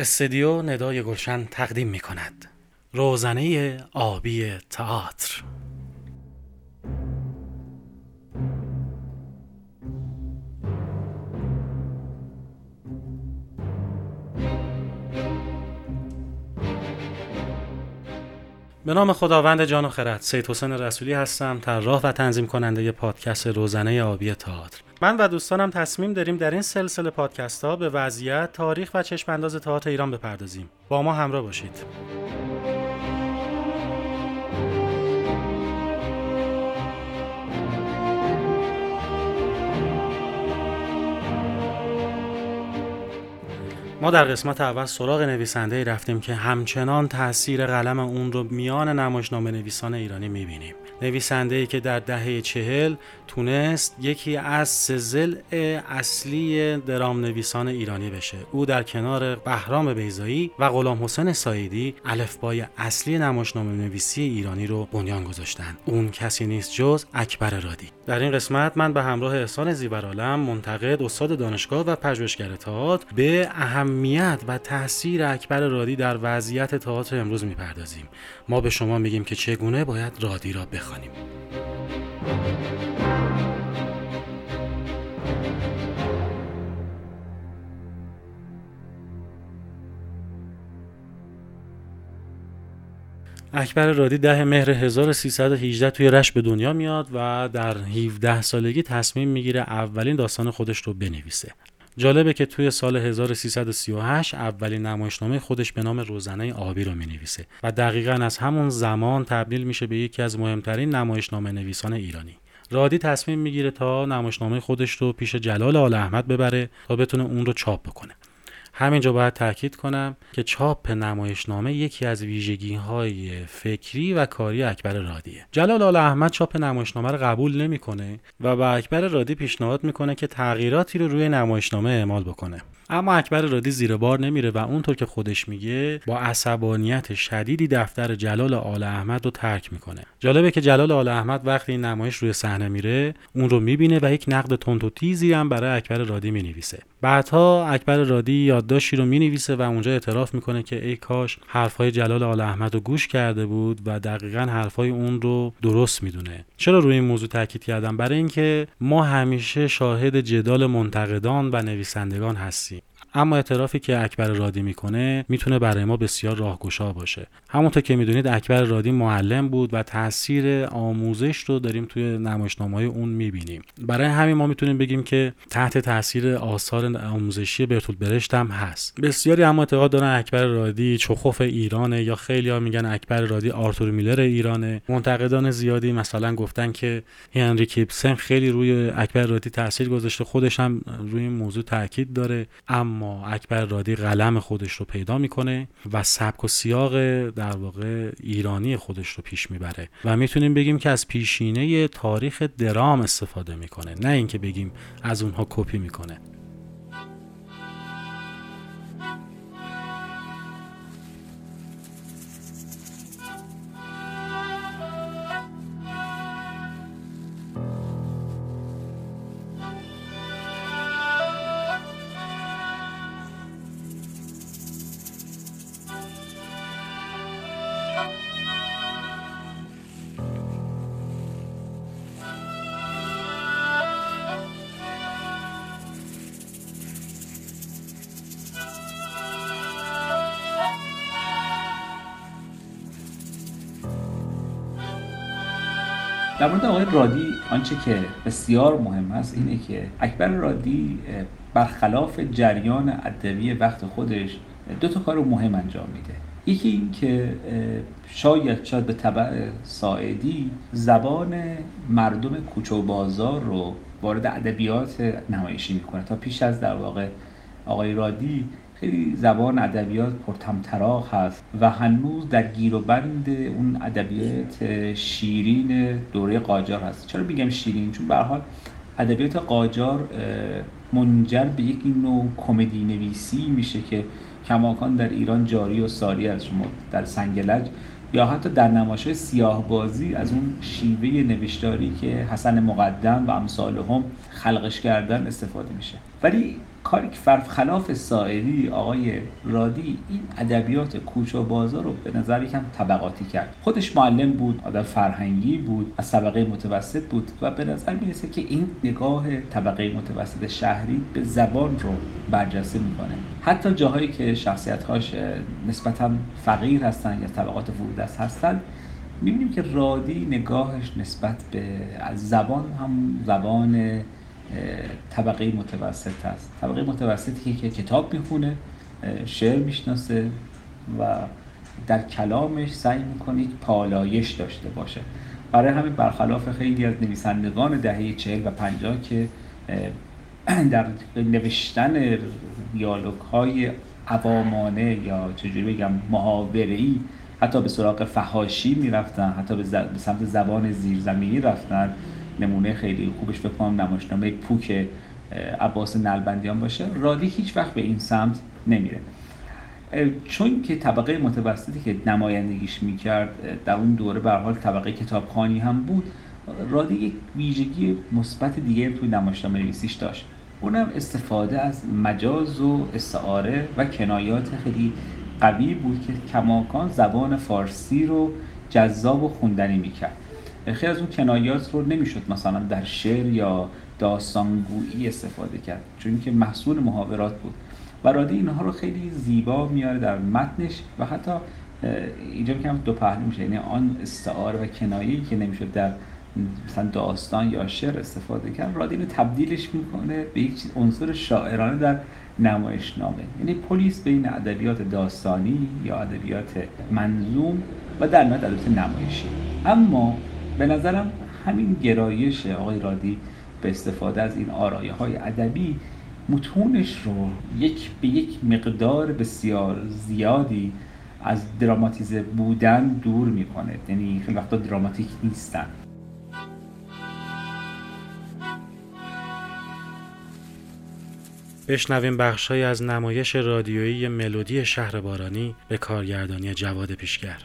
استدیو ندای گلشن تقدیم می کند روزنه آبی تئاتر. به نام خداوند جان و خرد سید حسین رسولی هستم طراح و تنظیم کننده پادکست روزنه آبی تئاتر. من و دوستانم تصمیم داریم در این سلسله پادکست ها به وضعیت تاریخ و چشم انداز تئاتر ایران بپردازیم. با ما همراه باشید. ما در قسمت اول سراغ نویسنده ای رفتیم که همچنان تاثیر قلم اون رو میان نمایشنامه نویسان ایرانی می‌بینیم. نویسنده که در دهه چهل تونست یکی از سزل اصلی درام نویسان ایرانی بشه. او در کنار بهرام بیزایی و غلام حسین سایدی الفبای اصلی نمایشنامه نویسی ایرانی رو بنیان گذاشتن. اون کسی نیست جز اکبر رادی. در این قسمت من به همراه احسان زیورالم منتقد استاد دانشگاه و پژوهشگر تئاتر به اهمیت و تاثیر اکبر رادی در وضعیت تئاتر امروز می‌پردازیم. ما به شما میگیم که چگونه باید رادی را بخوانیم. اکبر رادی ده مهر 1318 توی رش به دنیا میاد و در 17 سالگی تصمیم می‌گیره اولین داستان خودش رو بنویسه. جالبه که توی سال 1338 اولین نمایشنامه خودش به نام روزنه آبی رو می‌نویسه و دقیقا از همون زمان تبدیل میشه به یکی از مهمترین نمایشنامه نویسان ایرانی. رادی تصمیم می‌گیره تا نمایشنامه خودش رو پیش جلال آل احمد ببره تا بتونه اون رو چاپ بکنه. همینجا باید تاکید کنم که چاپ نمایشنامه یکی از ویژگی های فکری و کاری اکبر رادیه. جلال آل احمد چاپ نمایشنامه رو قبول نمی‌کنه و به اکبر رادی پیشنهاد می‌کنه که تغییراتی رو روی نمایشنامه اعمال بکنه. اما اکبر رادی زیر بار نمیره و اونطور که خودش میگه با عصبانیت شدیدی دفتر جلال آل احمد رو ترک می‌کنه. جالبه که جلال آل احمد وقتی این نمایش روی صحنه میره اون رو می‌بینه و یک نقد تند و تیزی هم برای اکبر رادی می‌نویسه. بعدها اکبر رادی یادداشتی رو می‌نویسه و اونجا اعتراف می‌کنه که ای کاش حرفهای جلال آل احمد رو گوش کرده بود و دقیقا حرفهای اون رو درست می‌دونه. چرا روی این موضوع تاکید کردم؟ برای اینکه ما همیشه شاهد جدال منتقدان و نویسندگان هستیم. اما اعترافی که اکبر رادی می‌کنه می‌تونه برای ما بسیار راهگشا باشه. همونطور که می‌دونید اکبر رادی معلم بود و تاثیر آموزش رو داریم توی نمایشنامه‌های اون می‌بینیم. برای همین ما می‌تونیم بگیم که تحت تاثیر آثار آموزشی برتول برشت هم هست. بسیاری اما اعتقاد دارن اکبر رادی چخوف ایرانه یا خیلی ها میگن اکبر رادی آرتور میلر ایرانه. منتقدان زیادی مثلا گفتن که هنری کیپسن خیلی روی اکبر رادی تاثیر گذاشته خودش هم روی این موضوع تاکید داره. اما اکبر رادی قلم خودش رو پیدا می‌کنه و سبک و سیاق در واقع ایرانی خودش رو پیش می‌بره. و می‌تونیم بگیم که از پیشینه تاریخ درام استفاده می‌کنه نه اینکه بگیم از اونها کپی می‌کنه. در مورد آقای رادی آنچه که بسیار مهم است اینه که اکبر رادی برخلاف جریان ادبی وقت خودش دو تا کار مهم انجام میده. یکی این که شاید شاید به طبع ساعدی زبان مردم کوچه و بازار رو وارد ادبیات نمایشی می‌کنه. تا پیش از در واقع آقای رادی خیلی زبان ادبیات پرتمطراق هست و هنوز در گیر و بند اون ادبیات شیرین دوره قاجار هست. چرا میگم شیرین؟ چون به حال ادبیات قاجار منجر به یک نوع کمدی نویسی میشه که کماکان در ایران جاری و ساری از شما در سنگلج یا حتی در نمایش سیاه بازی از اون شیوه نوشتاری که حسن مقدم و امثال هم خلقش کردن استفاده میشه. ولی کاری که خلاف سایری آقای رادی این ادبیات کوچ و بازار رو به نظر یکم طبقاتی کرد. خودش معلم بود آدم فرهنگی بود از طبقه متوسط بود و به نظر می‌رسه که این نگاه طبقه متوسط شهری به زبان رو برجسته می‌کنه. حتی جاهایی که شخصیت هاش نسبتا فقیر هستن یا طبقات فرودست هستن می‌بینیم که رادی نگاهش نسبت به از زبان هم زبان طبقه متوسط هست طبقه متوسطی که کتاب می‌خونه شعر می‌شناسه و در کلامش سعی می‌کنه یک پالایش داشته باشه. برای همین برخلاف خیلی از نویسندگان دهه چهل و پنجاه که در نوشتن دیالوگ های عوامانه یا چجوری بگم محاوره حتی به سراغ فهاشی می‌رفتن حتی به سمت زبان زیرزمینی رفتن. نمونه خیلی خوبش فکر کنم نمایشنامه پوک عباس نلبندیان باشه. رادی هیچ وقت به این سمت نمیره. چون که طبقه متوسطی که نمایندگیش می‌کرد در اون دوره به حال طبقه کتابخانی هم بود رادی یک ویژگی مثبت دیگه توی نمایشنامه نویسیش داشت. اونم استفاده از مجاز و استعاره و کنایات خیلی قوی بود که کماکان زبان فارسی رو جذاب و خوندنی می‌کرد. خیلی از اون کنایات رو نمی‌شد مثلا در شعر یا داستانگویی استفاده کرد چون که محصول محاورات بود. و اینها رو خیلی زیبا میاره در متنش و حتی اینجا میگم دو پهلو میشه یعنی آن استعاره و کنایه‌ای که نمی‌شد در مثلا داستان یا شعر استفاده کرد. رادی رو تبدیلش می‌کنه به یک عنصر شاعرانه در نمایشنامه. یعنی پلیس بین ادبیات داستانی یا ادبیات منظوم و در نهایت ادبیات نمایشی. اما به نظرم همین گرایش آقای رادی به استفاده از این آرایه های ادبی متونش رو یک به یک مقدار بسیار زیادی از دراماتیزه بودن دور می‌کنه. یعنی خیلی وقتا دراماتیک نیستن. بشنویم بخشهایی از نمایش رادیویی ملودی شهر بارانی به کارگردانی جواد پیشگر.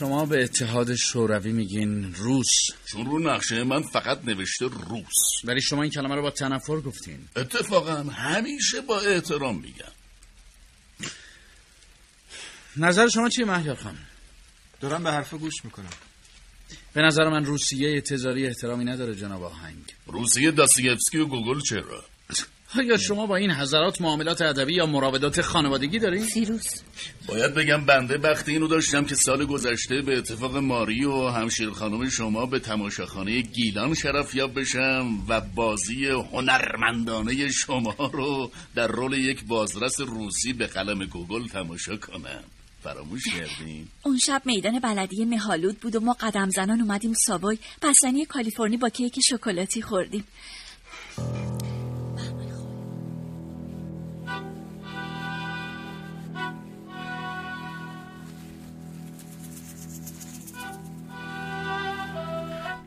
شما به اتحاد شوروی میگین روس. چون رو نقشه من فقط نوشته روس. ولی شما این کلمه رو با تنفر گفتین. اتفاقا همیشه با احترام میگم. نظر شما چیه مهیار خان؟ دارم به حرف گوش می‌کنم. به نظر من روسیه تزاری احترامی نداره جناب آهنگ. روسیه داستیفسکی و گوگل چرا؟ آیا شما با این حضرات معاملات ادبی یا مراودات خانوادگی دارین؟ فیروس باید بگم بنده بختی اینو داشتم که سال گذشته به اتفاق ماری و همشیر خانم شما به تماشاخانه گیلان شرف یاب بشم و بازی هنرمندانه شما رو در رول یک بازرس روسی به قلم گوگل تماشا کنم فراموش کردین؟ اون شب میدان بلدی مهالود بود و ما قدم زنان اومدیم ساوای بستنی کالیفرنی با کیک شکلاتی خوردیم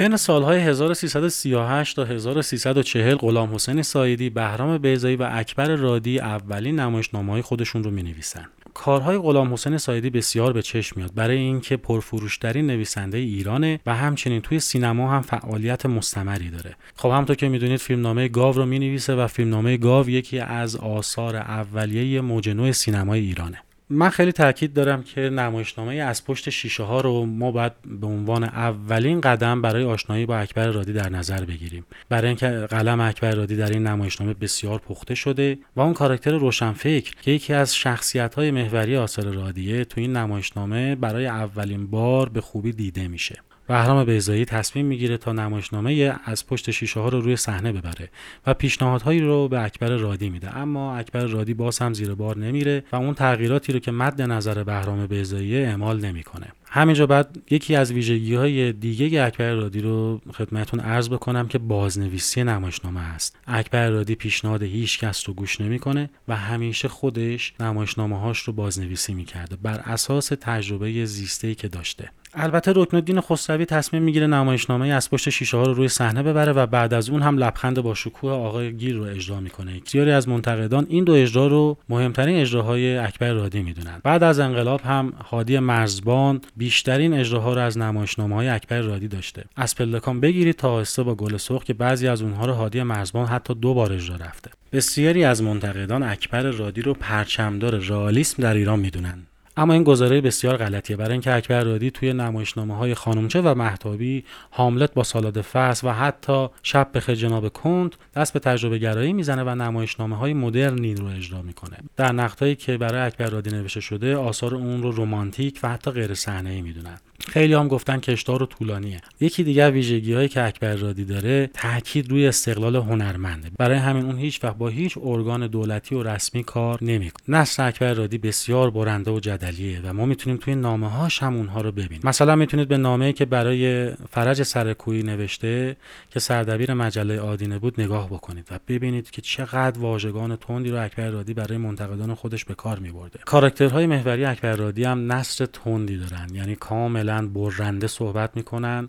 بین سالهای 1338 تا 1340 غلام حسین سایدی، بهرام بیزایی و اکبر رادی اولین نمایشنامه های خودشون رو می نویسن. کارهای غلام حسین سایدی بسیار به چشم میاد. برای اینکه پرفروشترین نویسنده ایرانه و همچنین توی سینما هم فعالیت مستمری داره. خب همونطور که می‌دونید فیلمنامه گاو رو می‌نویسه و فیلمنامه گاو یکی از آثار اولیه موج نو سینمای ایرانه. من خیلی تاکید دارم که نمایشنامه از پشت شیشه ها رو ما باید به عنوان اولین قدم برای آشنایی با اکبر رادی در نظر بگیریم. برای اینکه قلم اکبر رادی در این نمایشنامه بسیار پخته شده و اون کاراکتر روشنفکر که یکی از شخصیت های محوری آثار رادیه تو این نمایشنامه برای اولین بار به خوبی دیده میشه. بهرام بیزایی تصمیم می‌گیره تا نمایشنامه از پشت شیشه ها رو روی صحنه ببره و پیشنهادهایی رو به اکبر رادی میده. اما اکبر رادی باز هم زیر بار نمیره و اون تغییراتی رو که مد نظر بهرام بیزایی اعمال نمی‌کنه. همینجا بعد یکی از ویژگی های دیگه اکبر رادی رو خدمتون عرض بکنم که بازنویسی نمایشنامه است اکبر رادی پیشنهاد هیچ کس رو گوش نمی‌کنه و همیشه خودش نمایشنامه هاش رو بازنویسی می‌کرده بر اساس تجربه زیسته که داشته. البته رکن الدین خسروی تصمیم می‌گیره نمایشنامه از پشت شیشه ها رو روی صحنه ببره و بعد از اون هم لبخند با شکوه آقای گیر رو اجرا می‌کنه. بسیاری از منتقدان این دو اجرا رو مهمترین اجراهای اکبر رادی می‌دونن. بعد از انقلاب هم هادی مرزبان بیشترین اجراها رو از نمایشنامه های اکبر رادی داشته. از پلکان بگیرید تا آهسته با گل سرخ که بعضی از اونها رو هادی مرزبان حتی دو بار اجرا رفته. بسیاری از منتقدان اکبر رادی رو پرچمدار رئالیسم در ایران می‌دونن. اما این گزاره بسیار غلطیه. برای اینکه اکبر رادی توی نمایشنامه های خانمچه و محتابی هاملت با سالاد فصل و حتی شب به جناب کند دست به تجربه گرایی می‌زنه و نمایشنامه های مدرنی رو اجرا می‌کنه. در نقطه‌ای که برای اکبر رادی نوشته شده آثار اون رو رمانتیک و حتی غیر صحنه‌ای می‌دونن. خیلی هم گفتن کشتار و طولانیه. یکی دیگر ویژگی هایی که اکبر رادی داره تاکید روی استقلال هنرمنده. برای همین اون هیچ وقت با هیچ ارگان دولتی و رسمی کار نمی‌کنه. نصر اکبر رادی بسیار برنده و جدلیه و ما می‌تونیم توی نامه هاش هم اونها رو ببینیم. مثلا می‌تونید به نامه که برای فرج سرکویی نوشته که سردبیر مجله آدینه بود نگاه بکنید و ببینید که چقدر واژگان تندی رو اکبر رادی برای منتقدان خودش به کار میبرده. کاراکترهای محوری اکبر رادی هم نصر تندی دارن یعنی کاملا برنده صحبت می‌کنن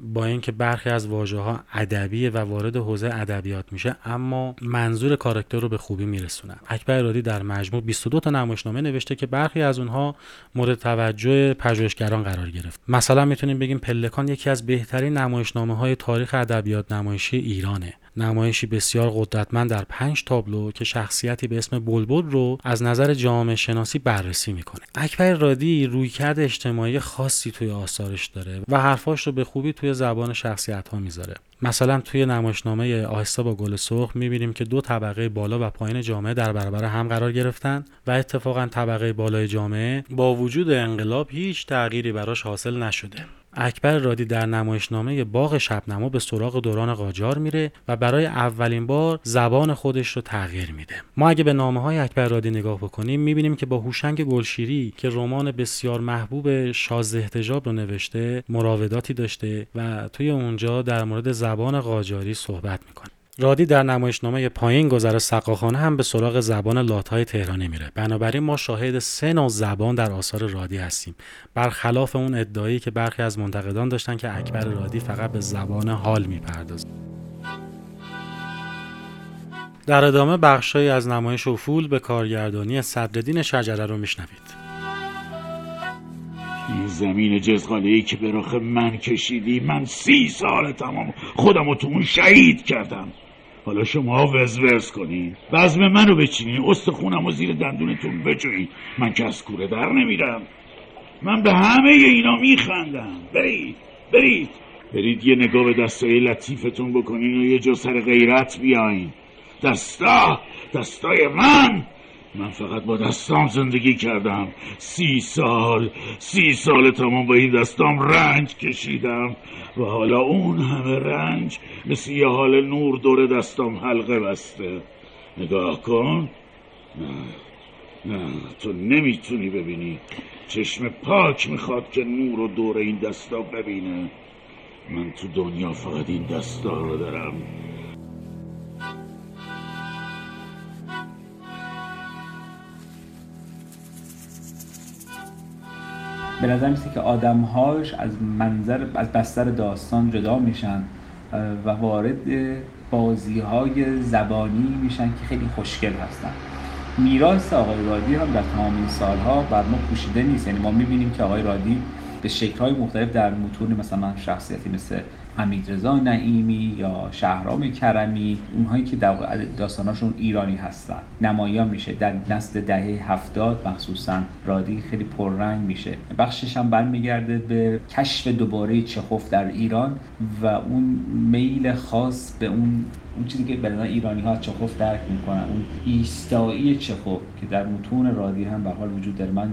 با اینکه برخی از واژه ها ادبیه و وارد حوزه ادبیات میشه اما منظور کاراکتر رو به خوبی میرسونن اکبر رادی در مجموع 22 تا نمایشنامه نوشته که برخی از اونها مورد توجه پژوهشگران قرار گرفت. مثلا می‌تونیم بگیم پلکان یکی از بهترین نمایشنامه های تاریخ ادبیات نمایشی ایرانه. نمایشی بسیار قدرتمند در پنج تابلو که شخصیتی به اسم بلبل رو از نظر جامعه شناسی بررسی می‌کنه. اکبر رادی رویکرد اجتماعی خاصی توی آثارش داره و حرفاش رو به خوبی توی زبان شخصیت ها می‌ذاره. مثلا توی نمایشنامه آهسته با گل سرخ می‌بینیم که دو طبقه بالا و پایین جامعه در برابر هم قرار گرفتن و اتفاقا طبقه بالای جامعه با وجود انقلاب هیچ تغییری براش حاصل نشده. اکبر رادی در نمایشنامه باغ شبنما به سراغ دوران قاجار میره و برای اولین بار زبان خودش رو تغییر میده. ما اگه به نامه های اکبر رادی نگاه بکنیم می‌بینیم که با هوشنگ گلشیری که رمان بسیار محبوب شاز احتجاب رو نوشته مراوداتی داشته و توی اونجا در مورد زبان قاجاری صحبت می‌کنه. رادی در نمایشنامه پایین گذر سقاخانه هم به سراغ زبان لاتهای تهرانی میره. بنابراین ما شاهد سه نوع زبان در آثار رادی هستیم. برخلاف اون ادعایی که برخی از منتقدان داشتن که اکبر رادی فقط به زبان حال می‌پردازه در ادامه بخشهایی از نمایش افول به کارگردانی صدرالدین شجره رو میشنوید. این زمین جزغاله ای که به رخ من کشیدی من سی سال تمام خودم رو تو اون شهید کردم. حالا شما وز کنین وزم منو بچینین استخونم و زیر دندونتون بجوین من که از کوره در نمیرم. من به همه اینا میخندم. برید برید. برید یه نگاه به دستای لطیفتون بکنین و یه جو سر غیرت بیاین. دستا دستای من! من فقط با دستام زندگی کردم. سی سال سی سال تمام با این دستام رنج کشیدم. و حالا اون همه رنج مثل یه حال نور دور دستام حلقه بسته. نگاه کن. نه نه تو نمی‌تونی ببینی. چشم پاک می‌خواد که نور و دور این دستا ببینه. من تو دنیا فقط این دستا رو دارم. به نظر میسه که آدمهاش از منظر از بستر داستان جدا میشن و وارد بازی های زبانی میشن که خیلی خوشگل هستن. میراث آقای رادی هم در تمام این سالها بر ما پوشیده نیست. یعنی ما می‌بینیم که آقای رادی به شکل‌های مختلف در متون مثلا شخصیتی مثل حمید رضا نعیمی یا شهرام کرمی اونهایی که داستاناشون ایرانی هستن. نمایان میشه در نسل دهه هفتاد مخصوصا رادی خیلی پررنگ میشه. بخشش هم برمیگرده به کشف دوباره چخوف در ایران و اون میل خاص به اون اون چیزی که بدن ایرانی ها چخوف درک می‌کنن. اون ایستایی چخوف که در متون رادی هم به حال وجود داره. من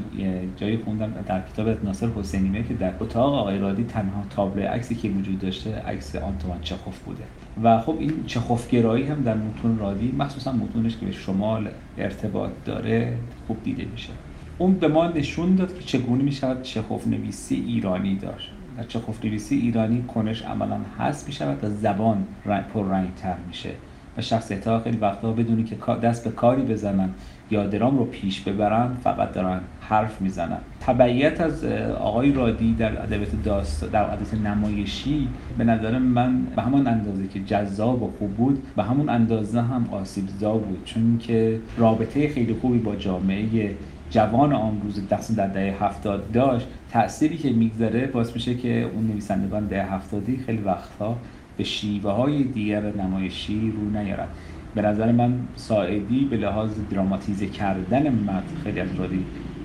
جایی خوندم در کتاب ناصر حسینی که در اتاق آقای رادی تنها تابلو عکسی که وجود داشته عکس آنتوان چخوف بوده. و خب این چخوف گرایی هم در متون رادی مخصوصا متونش که به شمال ارتباط داره خوب دیده میشه. اون به ما نشون داد که چگونه می‌شود چخوف نویسی ایرانی داشت. در چخوف نویسی ایرانی کنش عملا هست می‌شود و زبان رنگ تر میشه. و شخصیت ها خیلی وقتا بدونی که دست به کاری بزنن یا درام رو پیش ببرن فقط دارن حرف می‌زنن. تبعیت از آقای رادی در ادبیات داست در ادبیات نمایشی به نظر من به همان اندازه که جذاب و خوب بود به همون اندازه هم آسیبزا بود. چون که رابطه خیلی خوبی با جامعه جوان آن روز دست در دهه هفتاد داشت. تأثیری که می‌گذاره باعث میشه که اون نویسندگان ده هفتادی خیلی وقتها به شیوه های دیگر نمایشی رو نیارن. به نظر من ساعدی به لحاظ دراماتیزه کردن متن خیلی از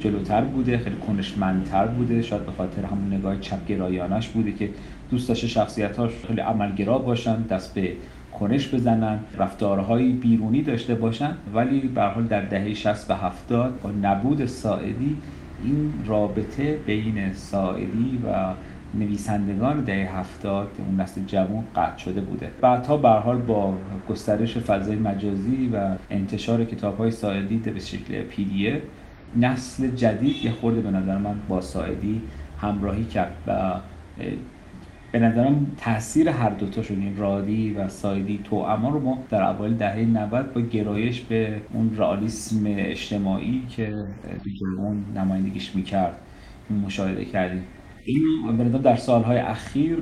جلوتر بوده خیلی کنشمندتر بوده. شاید به خاطر همون نگاه چپگرایانش بوده که دوست داشته شخصیتاش خیلی عملگرا باشن دست به کنش بزنن رفتارهای بیرونی داشته باشن. ولی به حال در دهه 60 و 70 با نبود ساعدی این رابطه بین ساعدی و نویسندگان دهه هفتاد اون نسل جوان قطع شده بوده. بعدها به حال با گسترش فضای مجازی و انتشار کتاب های ساعدی به شکل پی نسل جدید یه خورده به نظر من با ساعدی همراهی کرد و به نظرم تاثیر هر دوتا شد این رادی و سایدی تو رو ما در اوایل دهه 90 با گرایش به اون رئالیسم اجتماعی که اون نمایندگیش می‌کرد مشاهده کردیم. این به در سالهای اخیر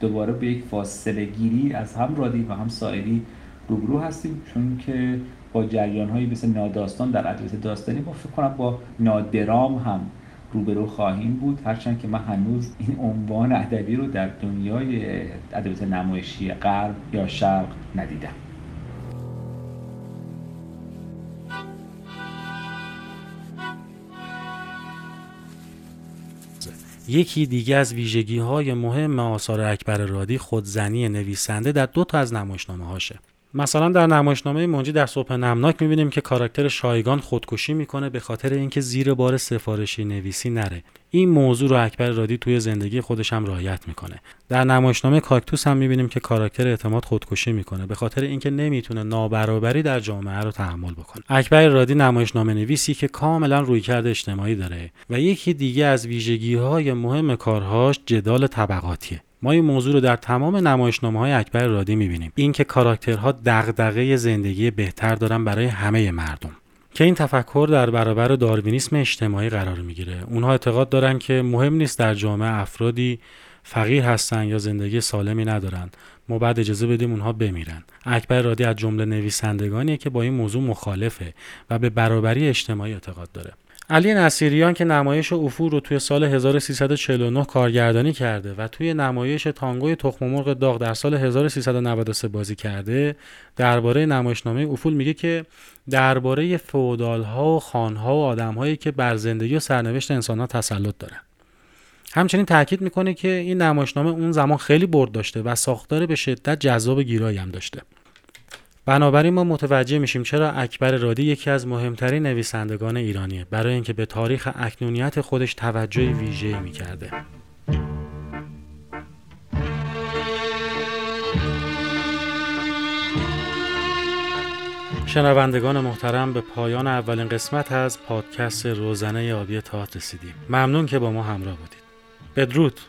دوباره به یک فاصله گیری از هم رادی و هم سایدی روبرو هستیم. چون که با جریان هایی مثل ناداستان در ادبیات داستانی با فکر کنم با نادرام هم روبرو خواهیم بود. هرچند که من هنوز این عنوان ادبی رو در دنیای ادبیات نمایشی غرب یا شرق ندیدم. یکی دیگه از ویژگی های مهم آثار اکبر رادی خودزنی نویسنده در دو تا از نمایشنامه مثلا در نمایشنامه منجی در صبح نمناک می‌بینیم که کاراکتر شایگان خودکشی می‌کنه به خاطر اینکه زیر بار سفارشی نویسی نره. این موضوع رو اکبر رادی توی زندگی خودش هم رعایت می‌کنه. در نمایشنامه کاکتوس هم می‌بینیم که کاراکتر اعتماد خودکشی می‌کنه به خاطر اینکه نمی‌تونه نابرابری در جامعه رو تحمل بکنه. اکبر رادی نمایشنامه نویسی که کاملا رویکرد اجتماعی داره و یکی دیگه از ویژگی های مهم کارهاش جدال طبقاتیه. ما این موضوع رو در تمام نمایشنامه های اکبر رادی می‌بینیم. اینکه کاراکترها دغدغه زندگی بهتر دارن برای همه مردم. که این تفکر در برابر داروینیسم اجتماعی قرار می‌گیره. اونها اعتقاد دارن که مهم نیست در جامعه افرادی فقیر هستن یا زندگی سالمی ندارن. ما بعد اجازه بدیم اونها بمیرن. اکبر رادی از جمله نویسندگانیه که با این موضوع مخالفه و به برابری اجتماعی اعتقاد داره. علی نصیریان که نمایش افور رو توی سال 1349 کارگردانی کرده و توی نمایش تانگوی تخم مرغ داغ در سال 1393 بازی کرده درباره نمایشنامه افول میگه که درباره فودال ها و خان ها و آدم هایی که بر زندگی و سرنوشت انسان ها تسلط دارن. همچنین تاکید می‌کنه که این نمایشنامه اون زمان خیلی برد داشته و ساختار به شدت جذاب گیرایی هم داشته. بنابراین ما متوجه میشیم چرا اکبر رادی یکی از مهمترین نویسندگان ایرانیه برای اینکه به تاریخ اکنونیت خودش توجه ویژه‌ای می‌کرده. شنوندگان محترم به پایان اولین قسمت از پادکست روزنه آبی تئاتر رسیدیم. ممنون که با ما همراه بودید. بدرود.